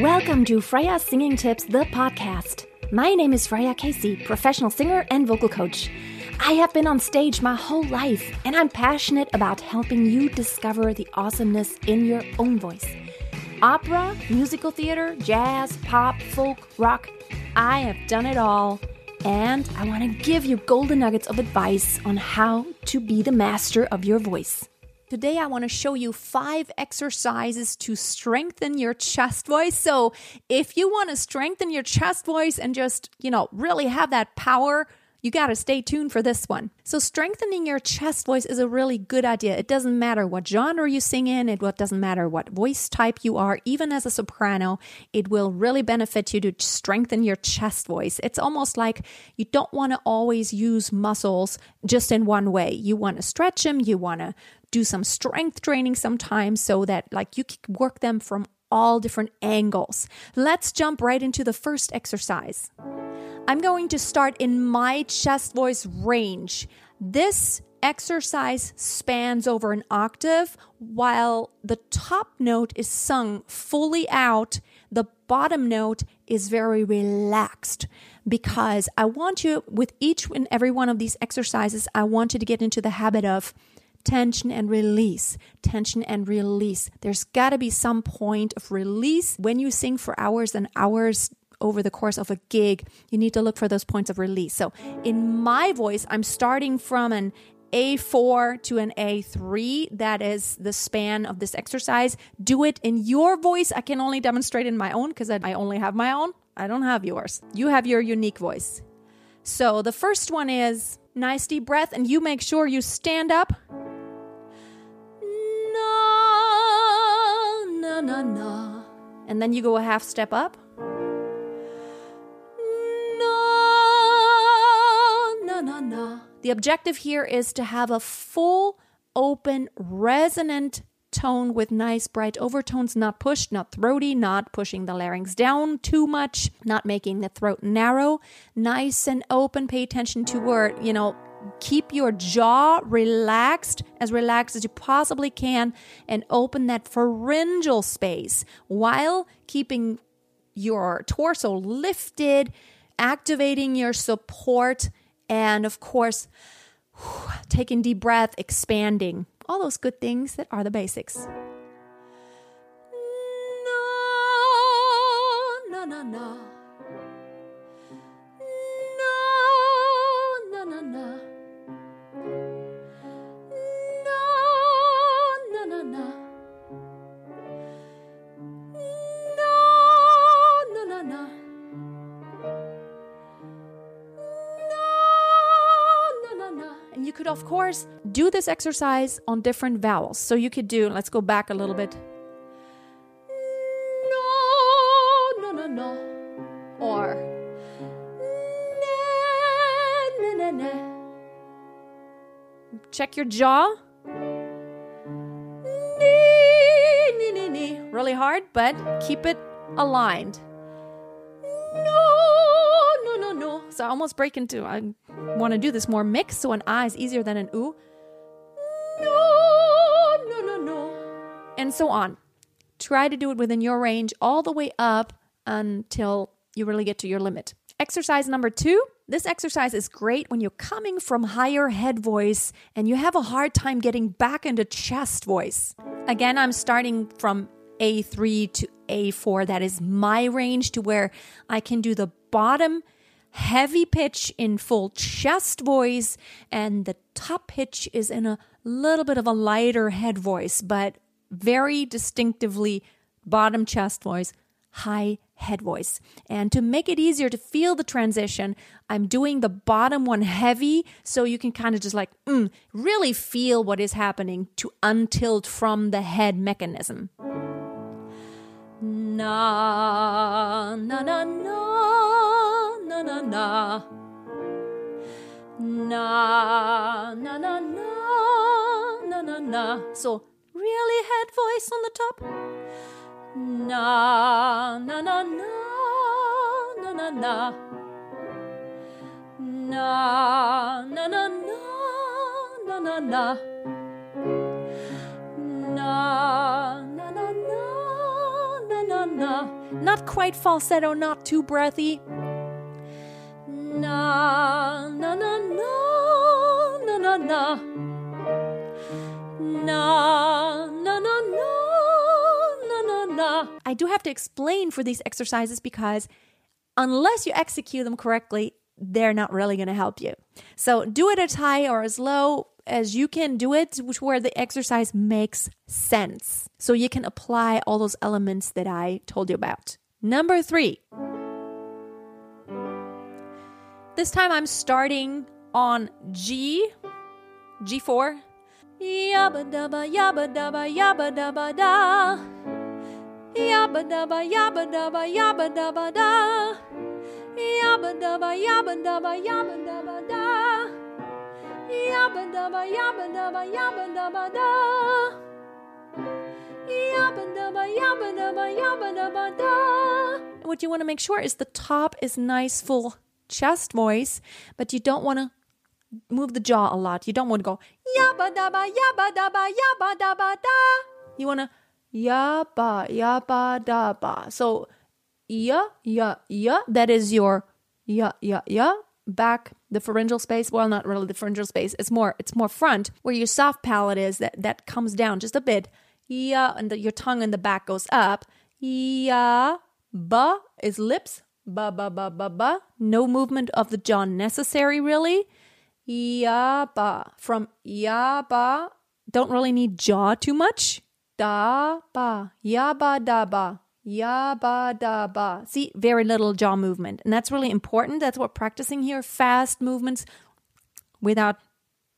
Welcome to Freya Singing Tips, the podcast. My name is Freya Casey, professional singer and vocal coach. I have been on stage my whole life, and I'm passionate about helping you discover the awesomeness in your own voice. Opera, musical theater, jazz, pop, folk, rock I have done it all, and I want to give you golden nuggets of advice on how to be the master of your voice. Today, I want to show you five exercises to strengthen your chest voice. So, if you want to strengthen your chest voice and just, you know, really have that power, you got to stay tuned for this one. So, strengthening your chest voice is a really good idea. It doesn't matter what genre you sing in, it doesn't matter what voice type you are, even as a soprano, it will really benefit you to strengthen your chest voice. It's almost like you don't want to always use muscles just in one way. You want to stretch them, you want to do some strength training sometimes so that like you can work them from all different angles. Let's jump right into the first exercise. I'm going to start in my chest voice range. This exercise spans over an octave while the top note is sung fully out. The bottom note is very relaxed because I want you, with each and every one of these exercises, I want you to get into the habit of tension and release, tension and release. There's got to be some point of release when you sing for hours and hours over the course of a gig, you need to look for those points of release. So in my voice, I'm starting from an A4 to an A3. That is the span of this exercise. Do it in your voice. I can only demonstrate in my own because I only have my own. I don't have yours. You have your unique voice. So the first one is nice deep breath, and you make sure you stand up. Na, na, na, na. And then you go a half step up. The objective here is to have a full, open, resonant tone with nice bright overtones, not pushed, not throaty, not pushing the larynx down too much, not making the throat narrow, nice and open. Pay attention to where, you know, keep your jaw relaxed, as relaxed as you possibly can, and open that pharyngeal space while keeping your torso lifted, activating your support and of course, taking deep breath, expanding, all those good things that are the basics. No, no, no, no. Do this exercise on different vowels. So you could do, let's go back a little bit. No, no, no, no. Or ne, ne, ne, ne. Check your jaw. Nee, nee, nee. Really hard, but keep it aligned. No, no, no, no. So I almost break into, I want to do this more mixed, so an I is easier than an oo. And so on. Try to do it within your range all the way up until you really get to your limit. Exercise number two. This exercise is great when you're coming from higher head voice and you have a hard time getting back into chest voice. Again, I'm starting from A3 to A4. That is my range to where I can do the bottom heavy pitch in full chest voice, and the top pitch is in a little bit of a lighter head voice, but very distinctively bottom chest voice, high head voice. And to make it easier to feel the transition, I'm doing the bottom one heavy so you can kind of just like mm, really feel what is happening to untilt from the head mechanism. Na na na na na na na. Na na na na na na na. So really head voice on the top. Na na na na na. Na na na na na na na. Na na na na na na na. Not quite falsetto, not too breathy. Na, na, na, na, na, na, na. Na, I do have to explain for these exercises because unless you execute them correctly, they're not really going to help you. So do it as high or as low as you can do it, which where the exercise makes sense. So you can apply all those elements that I told you about. Number three. This time I'm starting on G, G4. Yabba dabba yabba dabba yabba dabba da. Yabba dabba yabba dabba yabba dabba da. Yabba dabba yabba dabba yabba dabba da. Yabba dabba yabba dabba yabba dabba da. Yabba dabba yabba dabba yabba dabba da. What you want to make sure is the top is nice, full chest voice, but you don't want to move the jaw a lot. You don't want to go yabba dabba yabba dabba yabba dabba da. You want to yabba yabba dabba. So ya ya ya. That is your ya ya ya back the pharyngeal space. Well, not really the pharyngeal space. It's more it's more front where your soft palate is. That that comes down just a bit. Ya and the, your tongue in the back goes up. Ya ba is lips. Ba ba ba ba ba. No movement of the jaw necessary really. Yaba. From yaba, don't really need jaw too much. Da ba. Yaba da ba. Yaba da ba. See, very little jaw movement. And that's really important. That's what practicing here. Fast movements without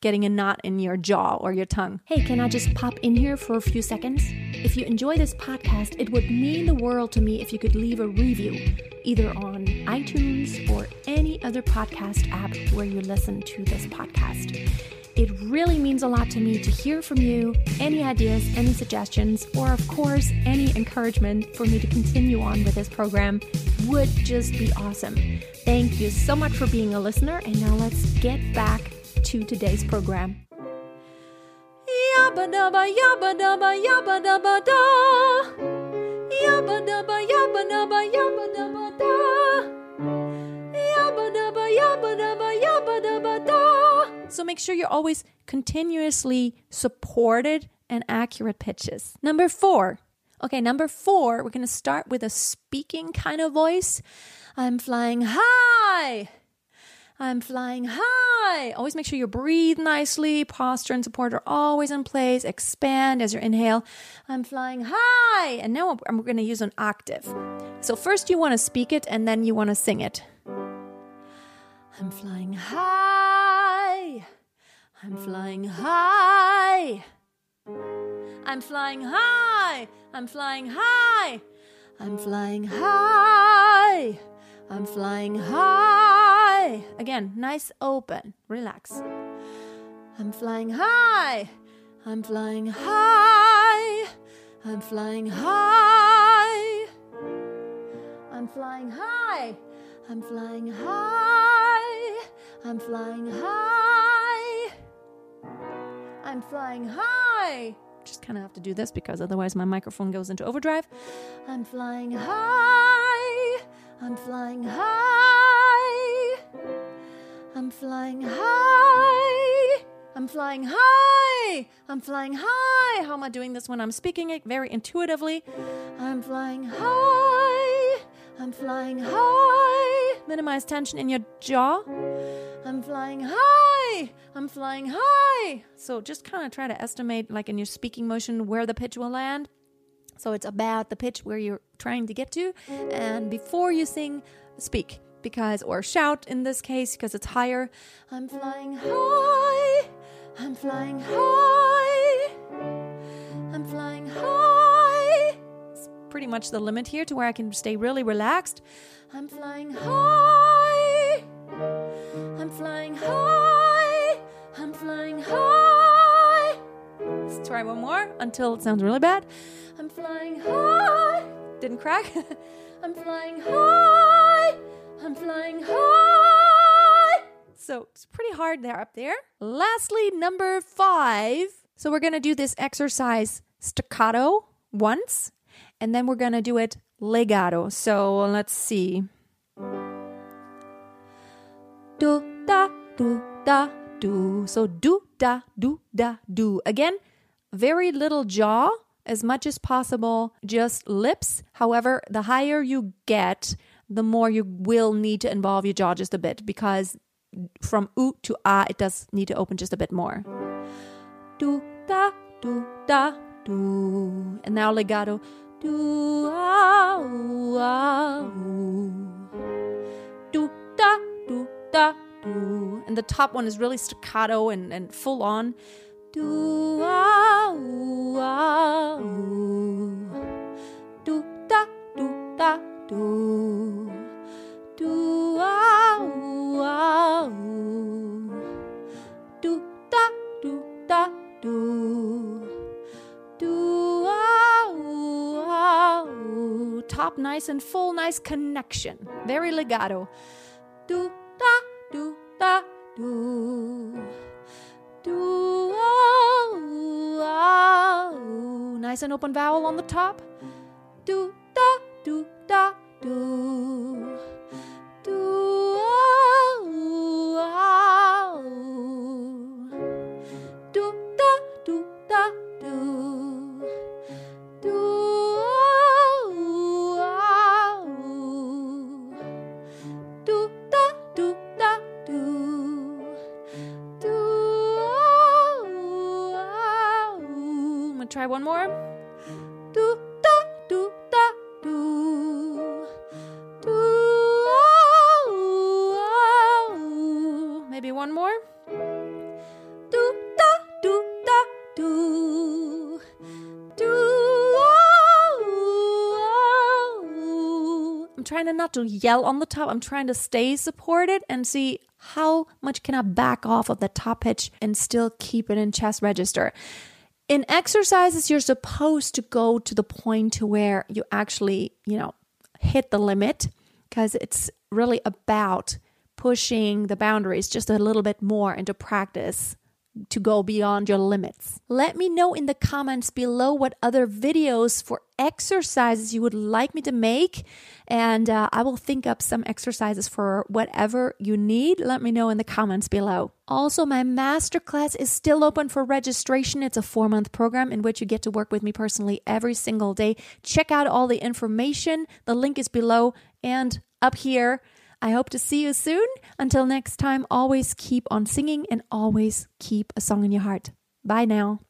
getting a knot in your jaw or your tongue. Hey, can I just pop in here for a few seconds? If you enjoy this podcast, it would mean the world to me if you could leave a review, either on iTunes or any other podcast app where you listen to this podcast. It really means a lot to me to hear from you. Any ideas, any suggestions, or of course, any encouragement for me to continue on with this program would just be awesome. Thank you so much for being a listener, and now let's get back to today's program. Yabba dabba yabba dabba yabba dabba da. Yabba dabba yabba dabba yabba dabba da. So make sure you're always continuously supported and accurate pitches. Number four. Okay, number four, we're going to start with a speaking kind of voice. I'm flying high. I'm flying high. Always make sure you breathe nicely. Posture and support are always in place. Expand as you inhale. I'm flying high. And now I'm going to use an octave. So first you want to speak it and then you want to sing it. I'm flying high. I'm flying high. I'm flying high. I'm flying high. I'm flying high. I'm flying high. Again, nice open. Relax. I'm flying high. I'm flying high. I'm flying high. I'm flying high. I'm flying high. I'm flying high. I'm flying high. Just kind of have to do this because otherwise my microphone goes into overdrive. I'm flying high. I'm flying high. I'm flying high. I'm flying high. I'm flying high. How am I doing this when I'm speaking it very intuitively? I'm flying high. I'm flying high. Minimize tension in your jaw. I'm flying high. I'm flying high. So just kind of try to estimate, like in your speaking motion, where the pitch will land. So it's about the pitch where you're trying to get to. And before you sing, speak because, or shout in this case, because it's higher. I'm flying high. I'm flying high. I'm flying high. It's pretty much the limit here to where I can stay really relaxed. I'm flying high. I'm flying high. I'm flying high. Let's try one more until it sounds really bad. I'm flying high. Didn't crack. I'm flying high. I'm flying high. So it's pretty hard there up there. Lastly, number five. So we're going to do this exercise staccato once and then we're going to do it legato. So let's see. Do da do da do. So do da do da do. Again, very little jaw as much as possible, just lips. However, the higher you get, the more you will need to involve your jaw just a bit because from u to a, it does need to open just a bit more. Do da do da do, and now legato. Do ah ooh, ah ooh. Do, and the top one is really staccato and, and full on. Do ah ooh, ah ooh. Do da do da do. Do ah ooh, ah ooh. Do da do da do. Do ah ah. Top nice and full, nice connection. Very legato. Do do. Do ooh, ah. Nice and open vowel on the top. Do da do da. Do Do da do da do. Do ooh, ah ooh. Maybe one more. Do da do da do. Do ooh, ah. I'm trying to not to yell on the top. I'm trying to stay supported and see how much can I back off of the top pitch and still keep it in chest register. In exercises, you're supposed to go to the point to where you actually, you know, hit the limit because it's really about pushing the boundaries just a little bit more into practice to go beyond your limits. Let me know in the comments below what other videos for exercises you would like me to make, and uh, I will think up some exercises for whatever you need. Let me know in the comments below. Also, my masterclass is still open for registration. It's a four month program in which you get to work with me personally every single day. Check out all the information. The link is below and up here. I hope to see you soon. Until next time, always keep on singing and always keep a song in your heart. Bye now.